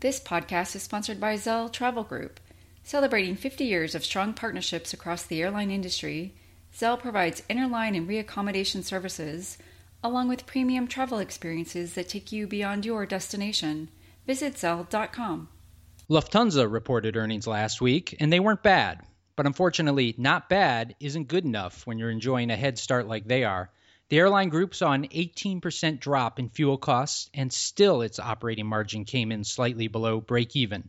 This podcast is sponsored by Zell Travel Group. Celebrating 50 years of strong partnerships across the airline industry, Zell provides interline and reaccommodation services, along with premium travel experiences that take you beyond your destination. Visit Zell.com. Lufthansa reported earnings last week, and they weren't bad. But unfortunately, not bad isn't good enough when you're enjoying a head start like they are. The airline group saw an 18% drop in fuel costs, and still its operating margin came in slightly below break even.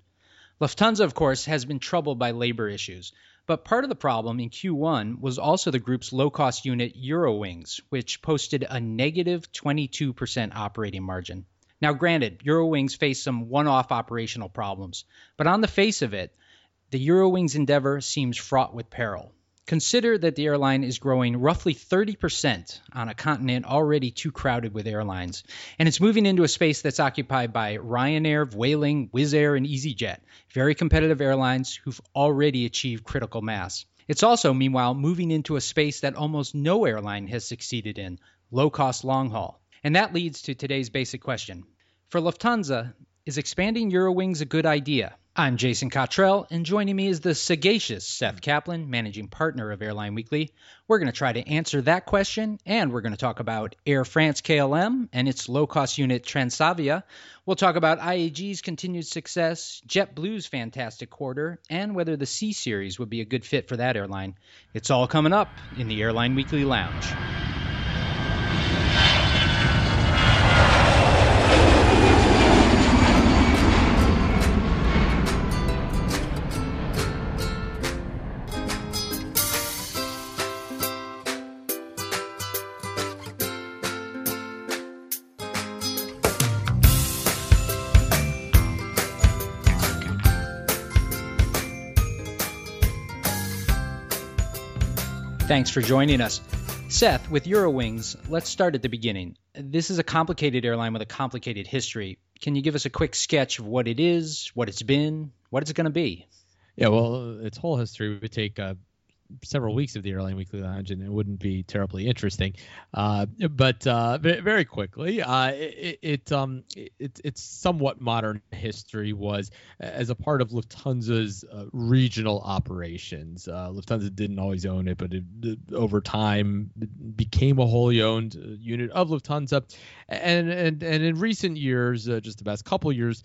Lufthansa, of course, has been troubled by labor issues, but part of the problem in Q1 was also the group's low cost unit Eurowings, which posted a negative 22% operating margin. Now, granted, Eurowings faced some one off operational problems, but on the face of it, the Eurowings endeavor seems fraught with peril. Consider that the airline is growing roughly 30% on a continent already too crowded with airlines, and it's moving into a space that's occupied by Ryanair, Vueling, Wizz Air, and EasyJet, very competitive airlines who've already achieved critical mass. It's also, meanwhile, moving into a space that almost no airline has succeeded in low cost long haul. And that leads to today's basic question. For Lufthansa, is expanding Eurowings a good idea? I'm Jason Cottrell, and joining me is the sagacious Seth Kaplan, managing partner of Airline Weekly. We're going to try to answer that question, and we're going to talk about Air France KLM and its low cost unit Transavia. We'll talk about IAG's continued success, JetBlue's fantastic quarter, and whether the C Series would be a good fit for that airline. It's all coming up in the Airline Weekly Lounge. Thanks for joining us. Seth, with Eurowings, let's start at the beginning. This is a complicated airline with a complicated history. Can you give us a quick sketch of what it is, what it's been, what it's going to be? Yeah, well, its whole history would take uh, several weeks of the Airline Weekly Lounge, and it wouldn't be terribly interesting. Uh, but uh, very quickly, uh, it, it, um it, it's somewhat modern history was as a part of Lufthansa's uh, regional operations. Uh, Lufthansa didn't always own it, but it, over time became a wholly owned uh, unit of Lufthansa. And and and in recent years, just the past couple years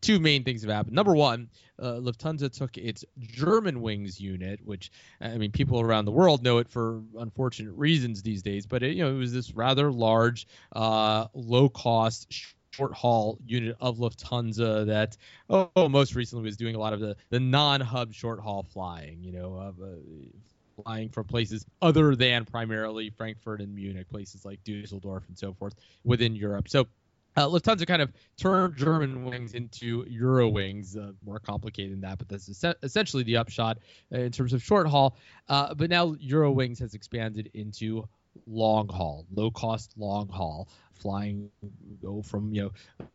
two main things have happened. Number one, uh, Lufthansa took its Germanwings unit, which I mean, people around the world know it for unfortunate reasons these days, but it, you know, it was this rather large, uh, low-cost short haul unit of Lufthansa that oh, most recently was doing a lot of the the non-hub short haul flying. You know, of uh, flying from places other than primarily Frankfurt and Munich, places like Dusseldorf and so forth within Europe. So uh, Lufthansa kind of turned Germanwings into Eurowings, uh, more complicated than that, but that's es- essentially the upshot uh, in terms of short haul. Uh, but now Eurowings has expanded into long haul, low cost long haul, flying go from you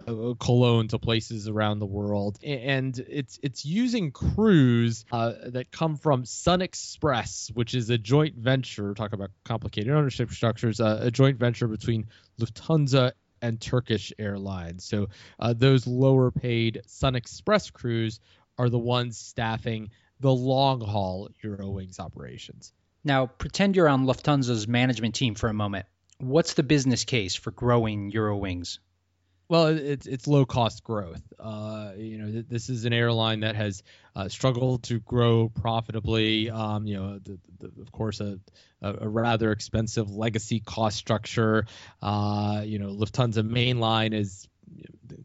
know uh, Cologne to places around the world, and it's it's using crews uh, that come from SunExpress, which is a joint venture. Talk about complicated ownership structures, a joint venture between Lufthansa and Turkish Airlines. So uh, those lower paid SunExpress crews are the ones staffing the long haul Eurowings operations. Now, pretend you're on Lufthansa's management team for a moment. What's the business case for growing Eurowings? Well, it's it's low cost growth. Uh, you know, th- this is an airline that has uh, struggled to grow profitably. Um, you know, the, the, of course, a, a, rather expensive legacy cost structure. Uh, you know, Lufthansa mainline is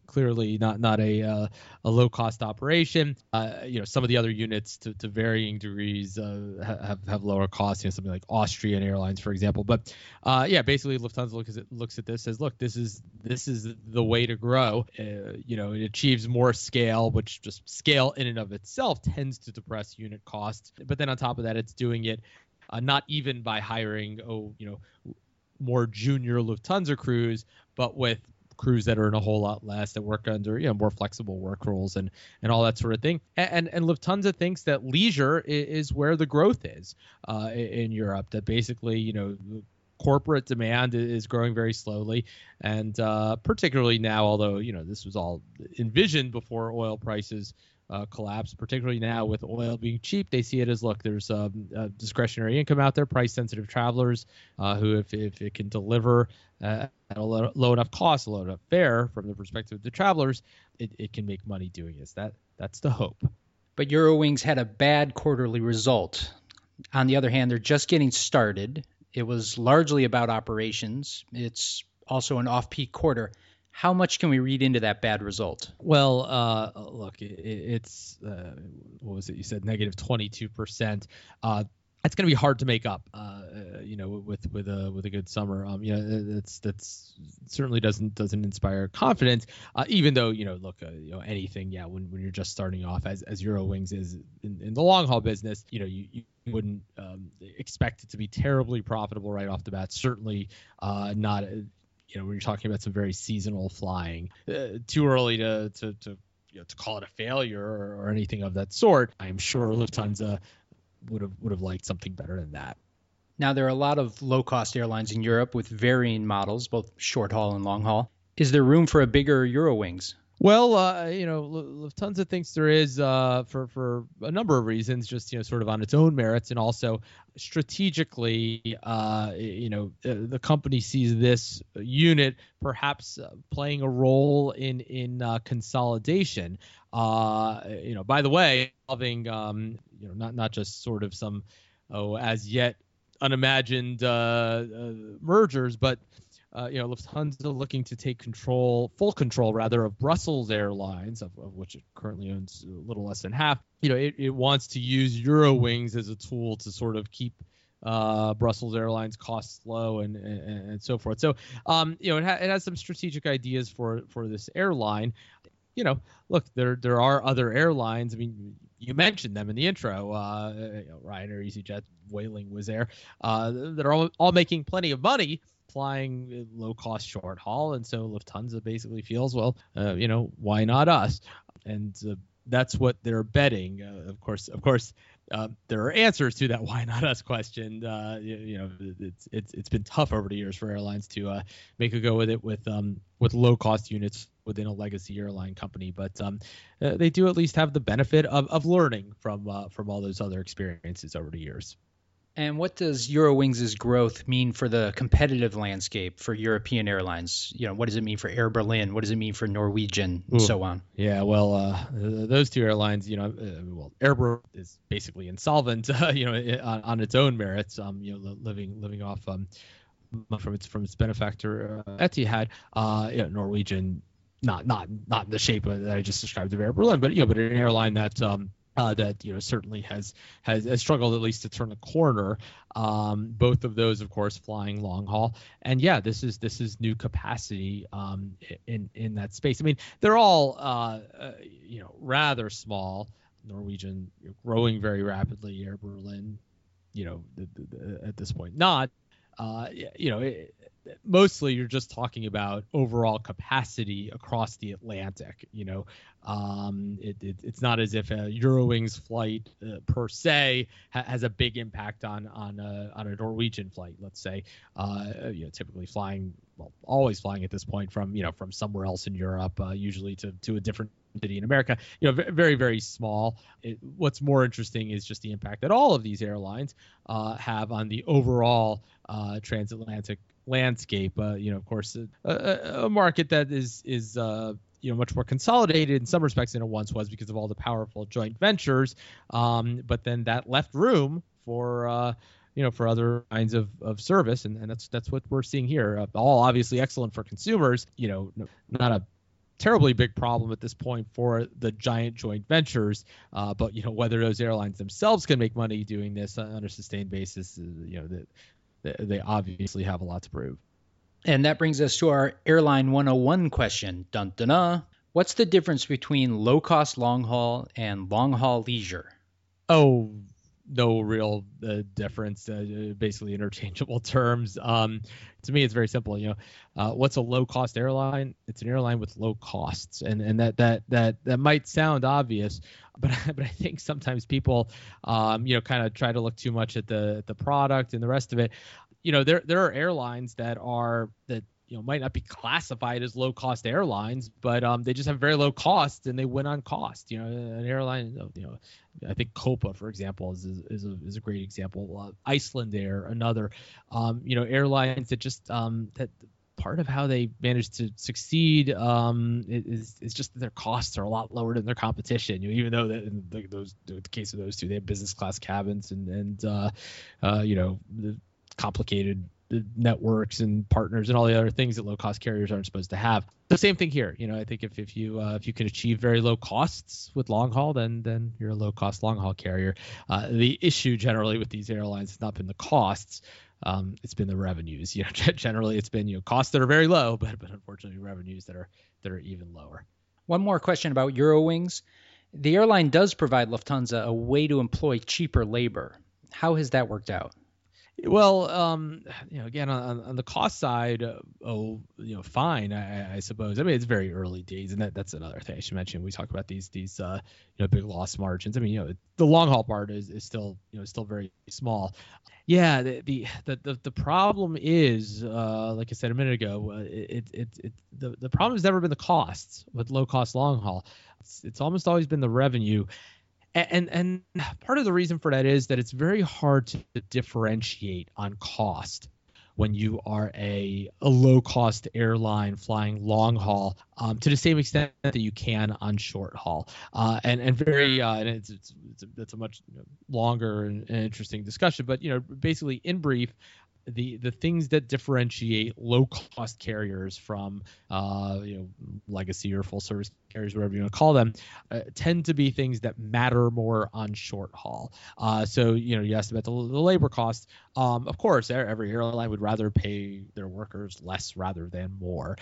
clearly not not a uh, a low cost operation. Uh, you know, some of the other units to, to varying degrees uh, have have lower costs. You know, something like Austrian Airlines, for example. But uh, yeah, basically Lufthansa looks at looks at this says, look, this is this is the way to grow. Uh, you know, it achieves more scale, which just scale in and of itself tends to depress unit costs. But then on top of that, it's doing it uh, not even by hiring oh you know more junior Lufthansa crews, but with crews that are in a whole lot less that work under you know more flexible work rules and and all that sort of thing. And and, Lufthansa thinks that leisure is, is where the growth is uh, in Europe. That basically you know corporate demand is growing very slowly, and uh, particularly now, although you know this was all envisioned before oil prices uh, collapse, particularly now with oil being cheap. They see it as look, there's um, discretionary income out there, price sensitive travelers uh, who, if, if it can deliver uh, at a low, low, enough cost, a low enough fare from the perspective of the travelers, it, it can make money doing this. That That's the hope. But Eurowings had a bad quarterly result. On the other hand, they're just getting started. It was largely about operations. It's also an off peak quarter. How much can we read into that bad result? Well, uh, look, it, it's uh, what was it? You said negative 22%. Uh, it's going to be hard to make up, uh, uh, you know, with with a with a good summer. Um, you know, that's that's certainly doesn't doesn't inspire confidence. Even though you know, look, you know, anything, yeah, when, when you're just starting off, as as Eurowings is in, in the long haul business, you know, you, you wouldn't um, expect it to be terribly profitable right off the bat. Certainly, uh, not you know, when you're talking about some very seasonal flying, uh, too early to to, to you know, to call it a failure or, or anything of that sort. I'm sure Lufthansa would have would have liked something better than that. Now there are a lot of low cost airlines in Europe with varying models, both short haul and long haul. Is there room for a bigger Eurowings? Well, uh, you know, Lufthansa thinks there is uh, for for a number of reasons, just you know, sort of on its own merits, and also strategically, uh, you know, uh, the company sees this unit perhaps uh, playing a role in in uh, consolidation. you know, by the way, involving um, you know, not not just sort of some oh as yet unimagined mergers, but uh, you know, Lufthansa looking to take control, full control rather, of Brussels Airlines, of, of, which it currently owns a little less than half. You know, it, it wants to use Eurowings as a tool to sort of keep uh, Brussels Airlines costs low and, and, and so forth. So, um, you know, it, ha- it has some strategic ideas for for this airline. You know, look, there there are other airlines. I mean, you mentioned them in the intro. Uh, you know, Ryanair, EasyJet, Vueling was there. Uh, that are all, all making plenty of money flying low cost short haul, and so Lufthansa basically feels, well, uh, you know, why not us? And uh, that's what they're betting. Uh, of course, of course, uh, there are answers to that why not us question. Uh, you, you, know, it's it's it's been tough over the years for airlines to uh, make a go with it with um with low cost units within a legacy airline company, but um, they do at least have the benefit of, of learning from from all those other experiences over the years. And what does Eurowings' growth mean for the competitive landscape for European airlines? You know, what does it mean for Air Berlin? What does it mean for Norwegian, and Ooh. so on? Yeah, well, uh, those two airlines, you know, uh, well, Air Berlin is basically insolvent, uh, you know, on, on, its own merits. Um, you know, living living off um from its from its benefactor uh, Etihad. Uh, you know, Norwegian, not not not in the shape that I just described of Air Berlin, but you know, but an airline that um uh, that you know certainly has, has, has struggled at least to turn a corner. Um, both of those, of course, flying long haul, and yeah, this is this is new capacity um, in in that space. I mean, they're all uh, uh, you know rather small. Norwegian growing very rapidly. Air Berlin, you know, at this point, not. Uh, you know, it, mostly you're just talking about overall capacity across the Atlantic. You know, um, it, it, it's not as if a Eurowings flight uh, per se ha- has a big impact on on a, on a Norwegian flight. Let's say, uh, you know, typically flying, well, always flying at this point from you know from somewhere else in Europe, uh, usually to to a different city in America. You know, very very small. It, what's more interesting is just the impact that all of these airlines uh, have on the overall uh, transatlantic landscape. Uh, you know, of course, a, a, market that is is uh, you know much more consolidated in some respects than it once was because of all the powerful joint ventures. Um, but then that left room for uh, you know for other kinds of, of service, and, and that's that's what we're seeing here. Uh, all obviously excellent for consumers. You know, not a terribly big problem at this point for the giant joint ventures. Uh, but you know whether those airlines themselves can make money doing this on a sustained basis, uh, you know that they obviously have a lot to prove. And that brings us to our Airline 101 question. Dun dun dun. What's the difference between low cost long haul and long haul leisure? Oh, no real uh, difference. Uh, basically interchangeable terms. Um, to me, it's very simple. You know, uh, what's a low cost airline? It's an airline with low costs, and and that that that that might sound obvious, but but I think sometimes people, um, you know, kind of try to look too much at the the product and the rest of it you know there there are airlines that are that you know might not be classified as low cost airlines, but um, they just have very low cost and they win on cost. You know, an airline, you know, I think Copa, for example, is is a, is a great example. Uh, Icelandair, another, um, you know, airlines that just um, that part of how they managed to succeed um, is, is just that their costs are a lot lower than their competition. You know, even though that in the, those the case of those two, they have business class cabins and and uh, uh, you know the complicated networks and partners and all the other things that low cost carriers aren't supposed to have. The same thing here. You know, I think if, if you uh, if you can achieve very low costs with long haul, then then you're a low cost long haul carrier. Uh, the issue generally with these airlines has not been the costs. Um, it's been the revenues. You know, generally it's been you know costs that are very low, but but unfortunately revenues that are that are even lower. One more question about Eurowings. The airline does provide Lufthansa a way to employ cheaper labor. How has that worked out? Well, um, you know, again on, on the cost side, uh, oh, you know, fine, I, I, suppose. I mean, it's very early days, and that, that's another thing I should mention. We talk about these these uh, you know big loss margins. I mean, you know, the long haul part is, is still you know still very small. Yeah, the the the, the problem is, uh, like I said a minute ago, uh, it, it it the the problem has never been the costs with low cost long haul. It's, it's almost always been the revenue and and part of the reason for that is that it's very hard to differentiate on cost when you are a, a low cost airline flying long haul um, to the same extent that you can on short haul. Uh, and and very uh, and it's it's, it's, a, it's a much longer and, and, interesting discussion. But you know, basically in brief, the the things that differentiate low cost carriers from uh, you know legacy or full service carriers, whatever you want to call them, uh, tend to be things that matter more on short haul. Uh, so you know you asked about the, the labor cost. Um, of course, every airline would rather pay their workers less rather than more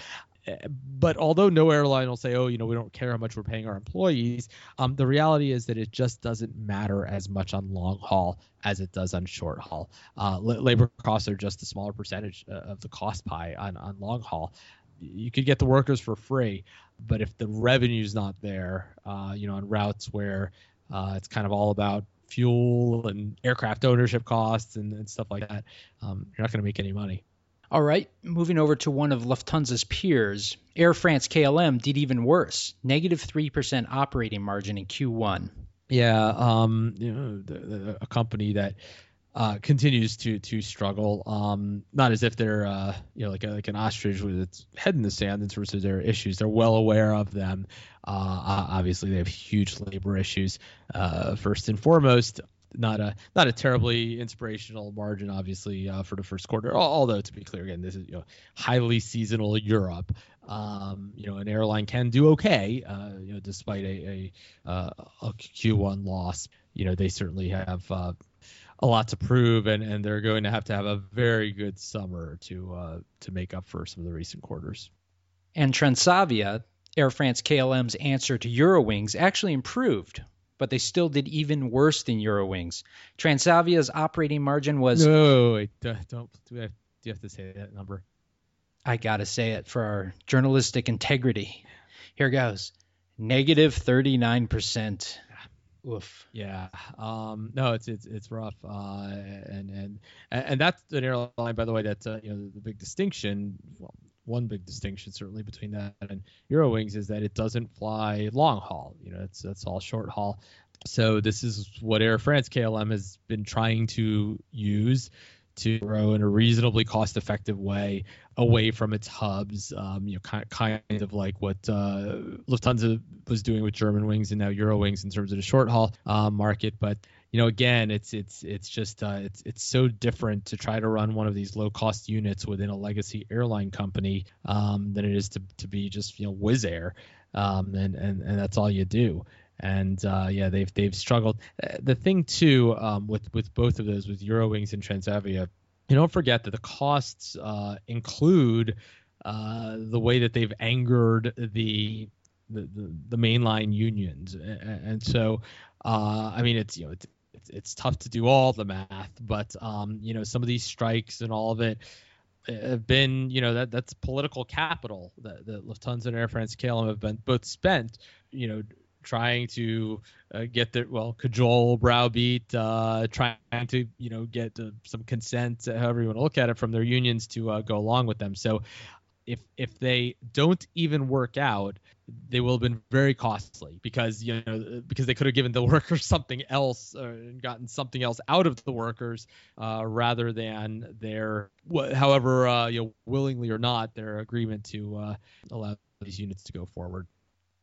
but although no airline will say, "Oh, you know, we don't care how much we're paying our employees," um, the reality is that it just doesn't matter as much on long haul as it does on short haul. Uh, labor costs are just a smaller percentage uh, of the cost pie on on long haul. You could get the workers for free, but if the revenue's not there, uh, you know, on routes where uh, it's kind of all about fuel and aircraft ownership costs and, and stuff like that, um, you're not going to make any money. All right, moving over to one of Lufthansa's peers, Air France KLM did even worse, negative 3% operating margin in Q1. Yeah, um, you know, the, the, a company that uh, continues to to struggle. Um, not as if they're uh, you know like a, like an ostrich with its head in the sand in terms of their issues. They're well aware of them. Uh, obviously, they have huge labor issues. Uh, first and foremost, not a not a terribly inspirational margin, obviously, uh, for the first quarter. Although to be clear, again, this is you know highly seasonal Europe. Um, you know, an airline can do okay, uh, you know, despite a a, uh, a Q1 loss. You know, they certainly have uh, a lot to prove, and, and they're going to have to have a very good summer to uh, to make up for some of the recent quarters. And Transavia, Air France KLM's answer to Eurowings, actually improved but they still did even worse than Eurowings. Transavia's operating margin was. No, wait, don't. Do, have, do you have to say that number? I gotta say it for our journalistic integrity. Here goes. negative Negative thirty nine percent. Oof. Yeah. Um, no, it's it's it's rough. Uh, and and and that's an airline, by the way. That's uh, you know the big distinction. Well, one big distinction certainly between that and Eurowings is that it doesn't fly long haul. You know, it's that's all short haul. So this is what Air France KLM has been trying to use to grow in a reasonably cost-effective way away from its hubs. Um, you know, kind, of like what uh, Lufthansa was doing with Germanwings and now Eurowings in terms of the short haul uh, market. But you know, again, it's it's it's just uh, it's it's so different to try to run one of these low cost units within a legacy airline company um, than it is to to be just you know Wizz Air, um, and and and that's all you do. And uh, yeah, they've they've struggled. Uh, the thing too um, with with both of those, with Eurowings and Transavia, you don't forget that the costs uh, include uh, the way that they've angered the the, the, the mainline unions, and, and so uh, I mean it's you know it's, it's, it's tough to do all the math, but um, you know some of these strikes and all of it have been you know that that's political capital that, that Lufthansa and Air France KLM have been both spent you know trying to uh, get their well cajole browbeat uh, trying to you know get uh, some consent however you want to look at it from their unions to uh, go along with them. So if if they don't even work out they will have been very costly because you know because they could have given the workers something else uh, and gotten something else out of the workers uh, rather than their however uh, you know willingly or not their agreement to uh, allow these units to go forward.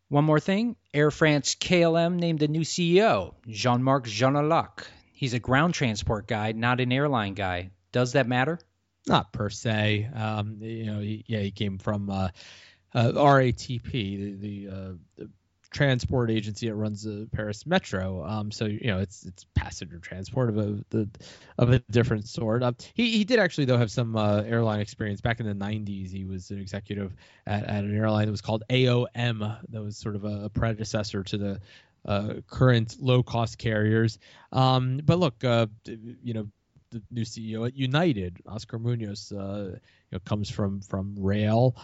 One more thing Air France KLM named a new CEO, Jean Marc Janaillac. He's a ground transport guy, not an airline guy. Does that matter? Not per se. Um, you know, he, yeah, he came from uh, RATP, the, the, uh, the transport agency that runs the Paris Metro. Um, so you know it's it's passenger transport of a the, of a different sort. Um, he he did actually though have some uh, airline experience back in the 90s. He was an executive at, at an airline that was called AOM. That was sort of a, a predecessor to the uh, current low cost carriers. Um, but look, uh, you know. The new CEO at United, Oscar Munoz, uh, you know, comes from from rail.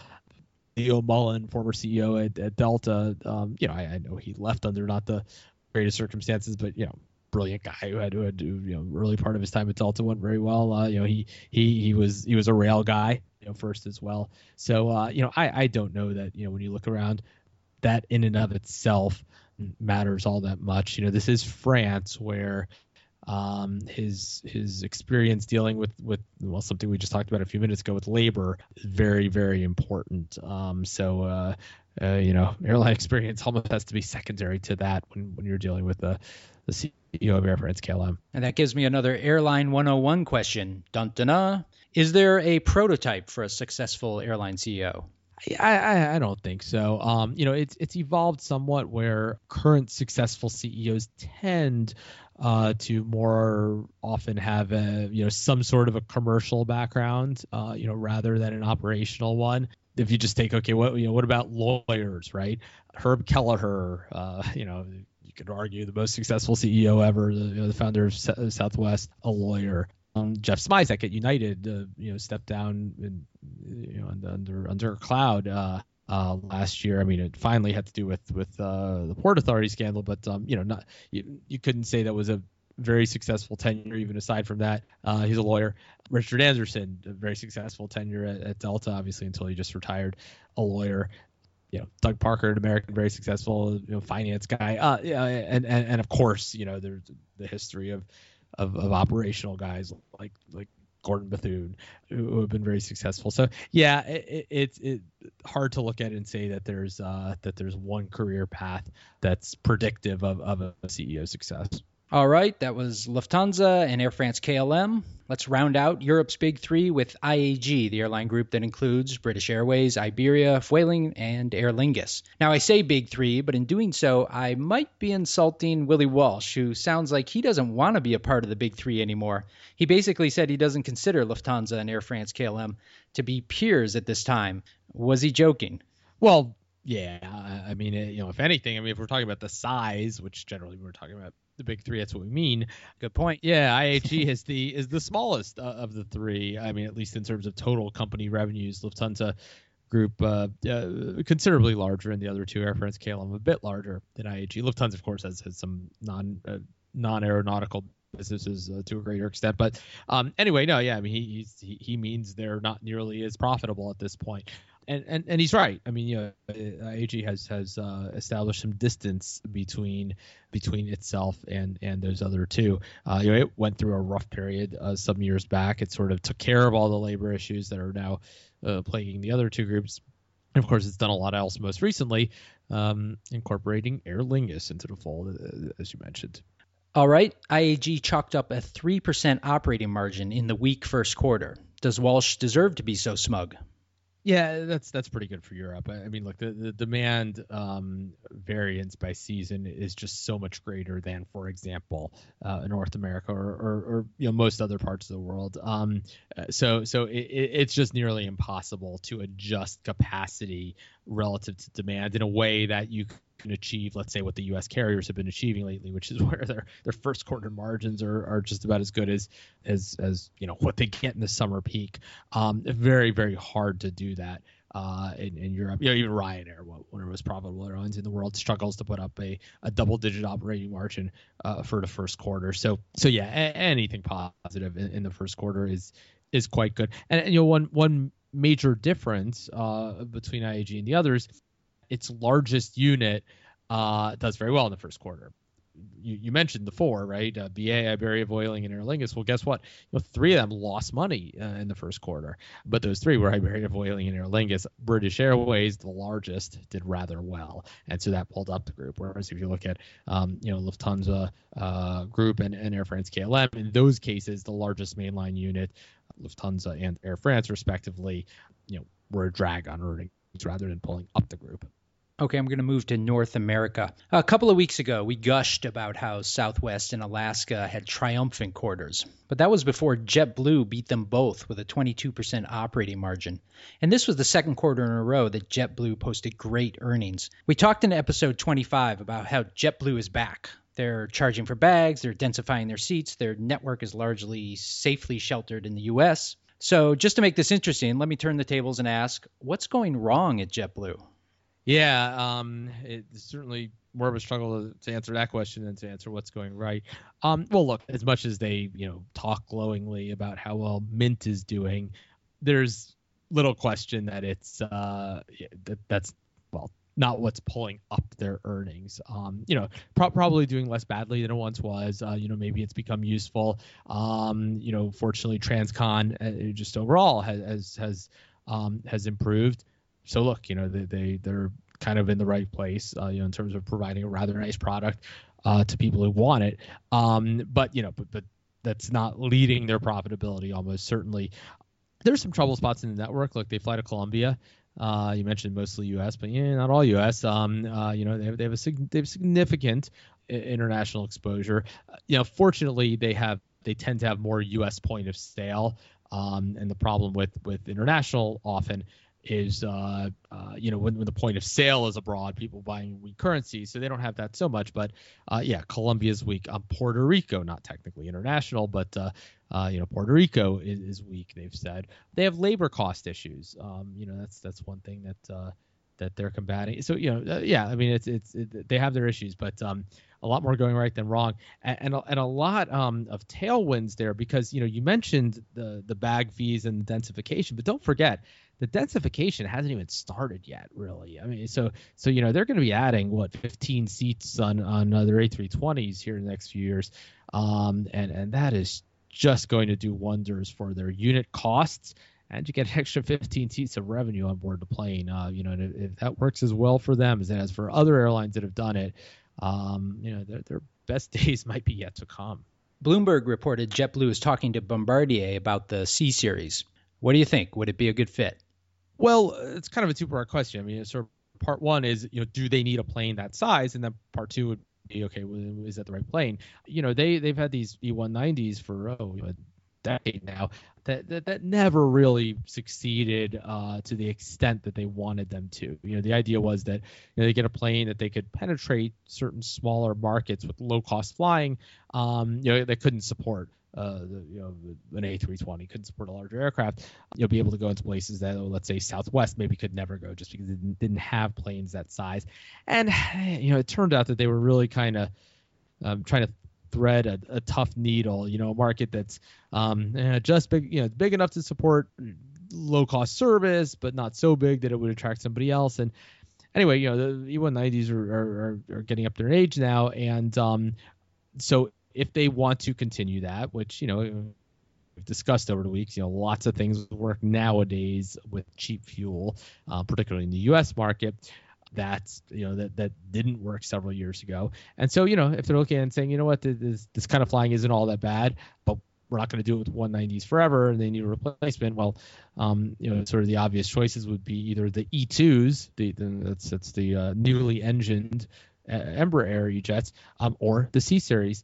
Leo Mullin, former CEO at, at Delta, um, you know, I, I, know he left under not the greatest circumstances, but you know, brilliant guy who had who had you know early part of his time at Delta went very well. Uh, you know, he he he was he was a rail guy, you know, first as well. So uh, you know, I I don't know that you know when you look around, that in and of itself matters all that much. You know, this is France where um, his his experience dealing with with well something we just talked about a few minutes ago with labor is very very important. Um, so uh, uh, you know airline experience almost has to be secondary to that when when you're dealing with the the CEO of Air France KLM. And that gives me another airline 101 question. Dun dun dun. Is there a prototype for a successful airline CEO? I, I, I, don't think so. Um, you know, it's it's evolved somewhat where current successful CEOs tend uh, to more often have a you know some sort of a commercial background, uh, you know, rather than an operational one. If you just take okay, what you know, what about lawyers, right? Herb Kelleher, uh, you know, you could argue the most successful CEO ever, the, you know, the founder of Southwest, a lawyer. Um, Jeff Smisek at United, uh, you know, stepped down in, you know under under a cloud. Uh, last year. I mean, it finally had to do with with uh, the Port Authority scandal, but um, you know, not you, you couldn't say that was a very successful tenure even aside from that. Uh, he's a lawyer. Richard Anderson, a very successful tenure at, at, Delta, obviously until he just retired, a lawyer. You know, Doug Parker, an American, very successful, you know, finance guy. Uh, yeah, and, and and of course, you know, there's the history of of, of operational guys like like Gordon Bethune, who have been very successful. So yeah, it, it's it, hard to look at and say that there's uh, that there's one career path that's predictive of, of a CEO success. All right, that was Lufthansa and Air France KLM. Let's round out Europe's big three with IAG, the airline group that includes British Airways, Iberia, Vueling, and Aer Lingus. Now, I say big three, but in doing so, I might be insulting Willie Walsh, who sounds like he doesn't want to be a part of the big three anymore. He basically said he doesn't consider Lufthansa and Air France KLM to be peers at this time. Was he joking? Well, yeah, I mean, you know, if anything, I mean, if we're talking about the size, which generally we're talking about the big three. That's what we mean. Good point. Yeah, IAG is the is the smallest uh, of the three. I mean, at least in terms of total company revenues. Lufthansa group uh, uh, considerably larger, and the other two, Air France, KLM, a bit larger than IAG. Lufthansa, of course, has, has some non uh, non aeronautical businesses uh, to a greater extent. But um, anyway, no, yeah, I mean, he, he he means they're not nearly as profitable at this point and, and and he's right. I mean, you know, AG has has uh, established some distance between between itself and and those other two. Uh, you know, it went through a rough period uh, some years back. It sort of took care of all the labor issues that are now uh, plaguing the other two groups. And of course, it's done a lot else most recently, um, incorporating Aer Lingus into the fold, uh, as you mentioned. All right, IAG chalked up a 3% operating margin in the weak first quarter. Does Walsh deserve to be so smug? Yeah, that's that's pretty good for Europe. I, mean, look, the, the demand um, variance by season is just so much greater than, for example, uh, North America or, or, or, you know most other parts of the world. Um, so so it, it's just nearly impossible to adjust capacity relative to demand in a way that you can achieve, let's say, what the U.S. carriers have been achieving lately, which is where their their first quarter margins are, are just about as good as as as you know what they get in the summer peak. Um, very very hard to do that. uh, in, in Europe. You know, even Ryanair, one of the most profitable airlines in the world, struggles to put up a, a double digit operating margin uh, for the first quarter. So so yeah, a- anything positive in, in, the first quarter is is quite good. And, and you know, one one major difference uh, between IAG and the others, its largest unit uh, does very well in the first quarter you, you mentioned the four, right? Uh, BA, Iberia, Vueling, and Aer Lingus. Well, guess what? You know, three of them lost money uh, in the first quarter, but those three were Iberia, Vueling, and Aer Lingus. British Airways, the largest, did rather well, and so that pulled up the group. Whereas if you look at, um, you know, Lufthansa uh, Group and, and Air France KLM, in those cases, the largest mainline unit, Lufthansa and Air France, respectively, you know, were a drag on earnings rather than pulling up the group. Okay, I'm going to move to North America. A couple of weeks ago, we gushed about how Southwest and Alaska had triumphant quarters, but that was before JetBlue beat them both with a 22% operating margin. And this was the second quarter in a row that JetBlue posted great earnings. We talked in episode 25 about how JetBlue is back. They're charging for bags, they're densifying their seats, their network is largely safely sheltered in the US. So, just to make this interesting, let me turn the tables and ask what's going wrong at JetBlue? Yeah, um, it's certainly more of a struggle to, to, answer that question than to answer what's going right. Um, well, look, as much as they, you know, talk glowingly about how well Mint is doing, there's little question that it's uh, that that's well not what's pulling up their earnings. Um, you know, pro- probably doing less badly than it once was. Uh, you know, maybe it's become useful. Um, you know, fortunately, Transcon uh, just overall has has has, um, has improved so look, you know, they, they they're kind of in the right place, uh, you know, in terms of providing a rather nice product uh, to people who want it. Um, but you know, but but that's not leading their profitability almost certainly. There's some trouble spots in the network. Look, they fly to Colombia. Uh, you mentioned mostly U.S., but yeah, not all U.S. Um, uh, you know, they have, they have a they have significant international exposure. Uh, you know, fortunately, they have they tend to have more U.S. point of sale. Um, and the problem with with international often is uh, uh, you know when, when the point of sale is abroad, people buying weak currencies, so they don't have that so much. But uh, yeah, Colombia's weak. Um, Puerto Rico, not technically international, but uh, uh, you know Puerto Rico is, is, weak. They've said they have labor cost issues. Um, you know that's that's one thing that uh, that they're combating. So you know yeah, I mean it's it's it, they have their issues, but um, a lot more going right than wrong, and and a, and a lot um, of tailwinds there because you know you mentioned the the bag fees and densification, but don't forget the densification hasn't even started yet, really. I mean, so so you know they're going to be adding what 15 seats on on their A320s here in the next few years, um, and and that is just going to do wonders for their unit costs. And you get an extra 15 seats of revenue on board the plane. Uh, you know, if, if, that works as well for them as it has for other airlines that have done it, um, you know, their, their best days might be yet to come. Bloomberg reported JetBlue is talking to Bombardier about the C Series. What do you think? Would it be a good fit? Well, it's kind of a two-part question. I mean, sort of part one is, you know, do they need a plane that size, and then part two would be, okay, well, is that the right plane? You know, they they've had these E190s for oh, a decade now that, that that never really succeeded uh, to the extent that they wanted them to. You know, the idea was that you know, they get a plane that they could penetrate certain smaller markets with low cost flying. Um, you know, they couldn't support uh, the, you know, an A320 couldn't support a larger aircraft, you'll be able to go into places that, let's say, Southwest maybe could never go just because it didn't have planes that size. And, you know, it turned out that they were really kind of um, trying to thread a, a, tough needle, you know, a market that's um, eh, just big, you know, big enough to support low cost service, but not so big that it would attract somebody else. And anyway, you know, the E190s are, are, are getting up there in age now. And um, so if they want to continue that, which you know we've discussed over the weeks, you know lots of things work nowadays with cheap fuel, uh, particularly in the U.S. market. That's you know that that didn't work several years ago, and so you know if they're looking and saying you know what this this kind of flying isn't all that bad, but we're not going to do it with 190s forever, and they need a replacement. Well, um, you know, sort of the obvious choices would be either the E2s, the, the that's that's the uh, newly engined uh, Embraer E-jets, um, or the C series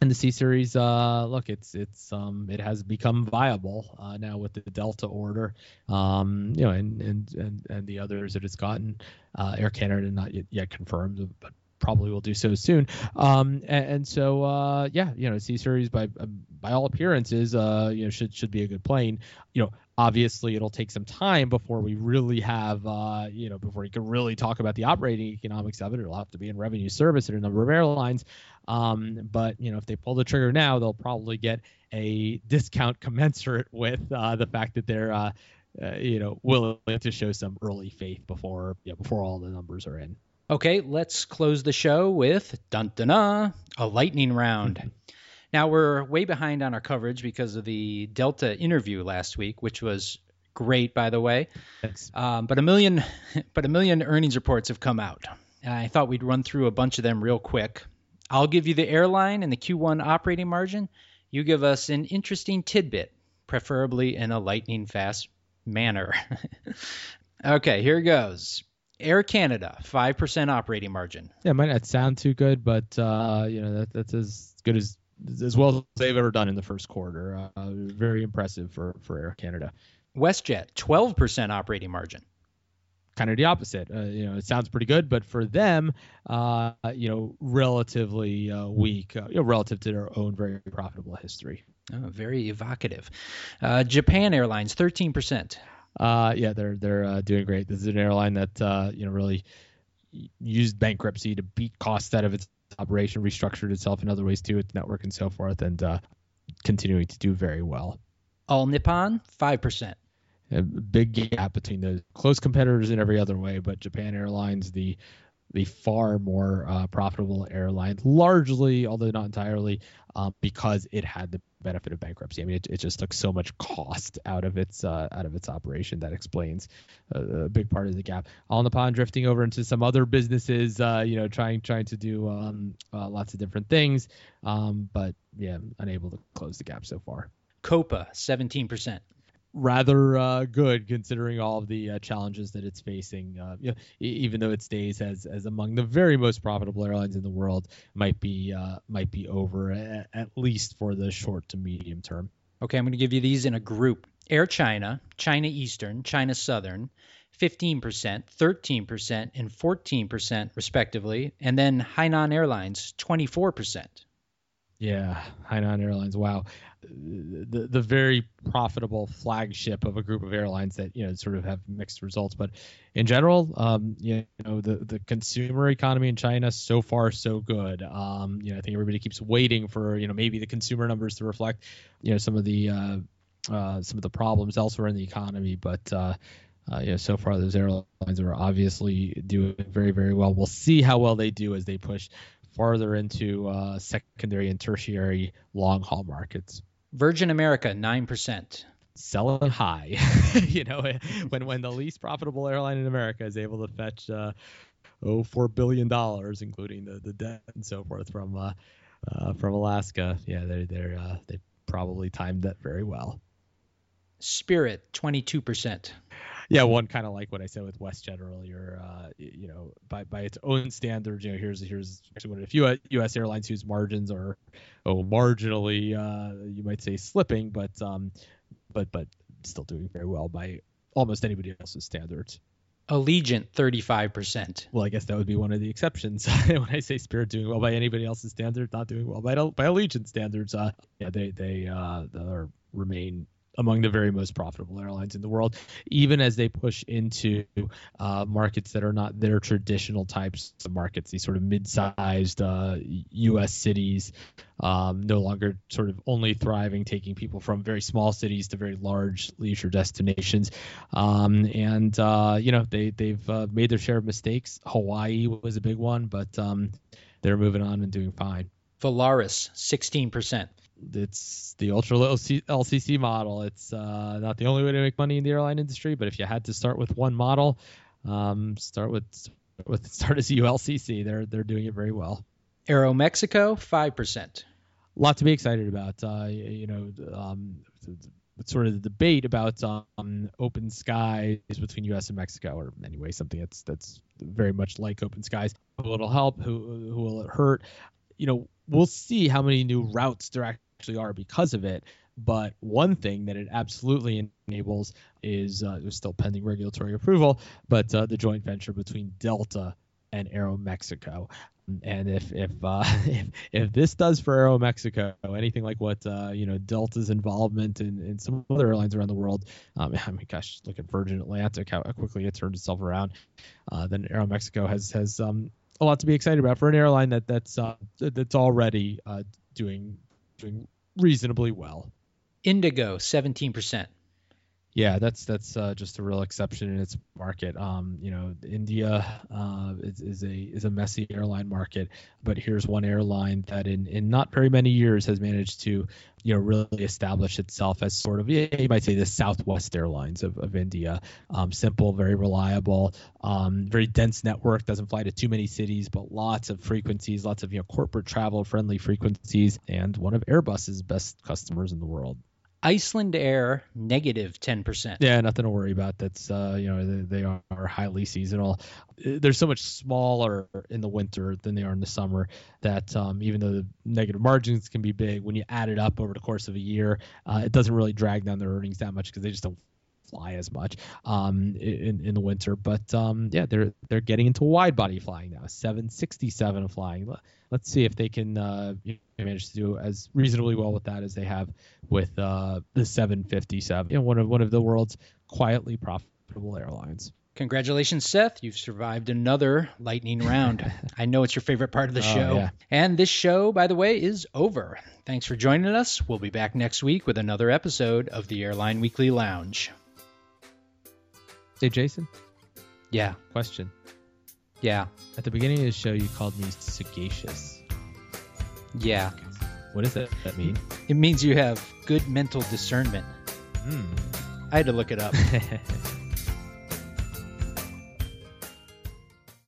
and the C series, uh, look, it's it's um, it has become viable uh, now with the Delta order, um, you know, and and and, and the others that it's gotten. Uh, Air Canada not yet, yet confirmed, but probably will do so soon. Um, and, and so uh, yeah, you know, C series by by all appearances, uh, you know, should should be a good plane. You know, obviously it'll take some time before we really have uh, you know before you can really talk about the operating economics of it. It'll have to be in revenue service at a number of airlines um, but you know if they pull the trigger now they'll probably get a discount commensurate with uh, the fact that they're uh, uh, you know willing to show some early faith before yeah before all the numbers are in. Okay, let's close the show with dun dun dun, a lightning round. now we're way behind on our coverage because of the Delta interview last week, which was great, by the way. Um, but a million, but a million earnings reports have come out. I thought we'd run through a bunch of them real quick. I'll give you the airline and the Q1 operating margin. You give us an interesting tidbit, preferably in a lightning fast manner. okay, here it goes. Air Canada, 5% operating margin. Yeah, it might not sound too good, but uh, you know that, that's as good as as well as they've ever done in the first quarter. Uh, very impressive for for Air Canada. WestJet, 12% operating margin. Kind of the opposite. Uh, you know, it sounds pretty good, but for them, uh, you know, relatively uh, weak, uh, you know, relative to their own very profitable history. Oh, very evocative. Uh, Japan Airlines, 13%. Uh, yeah, they're they're uh, doing great. This is an airline that uh, you know really used bankruptcy to beat costs out of its operation, restructured itself in other ways too, its network and so forth, and uh, continuing to do very well. All Nippon, 5%. A big gap between the close competitors in every other way, but Japan Airlines, the the far more uh, profitable airline, largely, although not entirely, um, because it had the benefit of bankruptcy. I mean, it, it just took so much cost out of its uh, out of its operation that explains uh, a big part of the gap. On the pond, drifting over into some other businesses, uh, you know, trying trying to do um, uh, lots of different things, um, but yeah, unable to close the gap so far. Copa, 17% rather uh, good considering all of the uh, challenges that it's facing. Uh, you know, even though it stays as as among the very most profitable airlines in the world, might be uh, might be over at, at, least for the short to medium term. Okay, I'm going to give you these in a group: Air China, China Eastern, China Southern. 15%, 13%, and 14% respectively, and then Hainan Airlines 24%. Yeah, Hainan Airlines. Wow, the the very profitable flagship of a group of airlines that you know sort of have mixed results. But in general, um, you know the the consumer economy in China so far so good. Um, you know I think everybody keeps waiting for you know maybe the consumer numbers to reflect you know some of the uh, uh, some of the problems elsewhere in the economy, but. Uh, uh, you know, so far those airlines are obviously doing very, very well. We'll see how well they do as they push farther into uh, secondary and tertiary long haul markets. Virgin America, 9%. Selling high. you know, when when the least profitable airline in America is able to fetch uh, oh four billion dollars, including the, the debt and so forth from uh, uh, from Alaska. Yeah, they they uh, they probably timed that very well. Spirit, 22% yeah, one kind of like what I said with WestJet earlier. Uh, you know, by by its own standards, you know, here's here's actually what a few U.S. airlines whose margins are oh marginally, uh, you might say slipping, but um, but but still doing very well by almost anybody else's standards. Allegiant, 35%. Well, I guess that would be one of the exceptions. when I say Spirit doing well by anybody else's standards, not doing well by by Allegiant standards, uh, yeah, they they uh, are, remain among the very most profitable airlines in the world, even as they push into uh, markets that are not their traditional types of markets, these sort of mid-sized uh, U.S. cities, um, no longer sort of only thriving, taking people from very small cities to very large leisure destinations. Um, and uh, you know they they've uh, made their share of mistakes. Hawaii was a big one, but um, they're moving on and doing fine. Volaris, 16% it's the ultra low LCC model. It's uh, not the only way to make money in the airline industry, but if you had to start with one model, um, start with with start as ULCC. They're they're doing it very well. Aeromexico, five percent. A lot to be excited about. Uh, you know, um, sort of the debate about um, open skies between U.S. and Mexico, or anyway, something that's that's very much like open skies. Who will help? Who who will it hurt? You know, we'll see how many new routes there actually are because of it. But one thing that it absolutely enables is uh, still pending regulatory approval, but uh, the joint venture between Delta and Aeromexico. And if if, uh, if if this does for Aeromexico anything like what uh, you know Delta's involvement in, in some other airlines around the world, um, I mean, gosh, look at Virgin Atlantic how quickly it turned itself around. Uh, then Aeromexico has has um, a lot to be excited about for an airline that that's uh, that's already uh, doing doing reasonably well. Indigo, seventeen percent. Yeah, that's that's uh, just a real exception in its market. Um, you know, India uh, is, is, a is a messy airline market, but here's one airline that in in not very many years has managed to, you know, really establish itself as sort of you might say the Southwest Airlines of, of India. Um, simple, very reliable, um, very dense network. Doesn't fly to too many cities, but lots of frequencies, lots of you know corporate travel friendly frequencies, and one of Airbus's best customers in the world. Icelandair negative 10%. Yeah, nothing to worry about. That's uh, you know they, they, are highly seasonal. They're so much smaller in the winter than they are in the summer that um, even though the negative margins can be big, when you add it up over the course of a year, uh, it doesn't really drag down their earnings that much because they just don't fly as much um, in in the winter. But um, yeah, they're they're getting into wide body flying now. 767 flying. Let's see if they can uh, manage to do as reasonably well with that as they have with uh, the 757. You know, one of one of the world's quietly profitable airlines. Congratulations, Seth. You've survived another lightning round. I know it's your favorite part of the oh, show. Yeah. And this show, by the way, is over. Thanks for joining us. We'll be back next week with another episode of the Airline Weekly Lounge. Hey, Jason. Yeah. Question. Yeah. At the beginning of the show, you called me sagacious. Yeah. What does that, that mean? It means you have good mental discernment. Hmm. I had to look it up.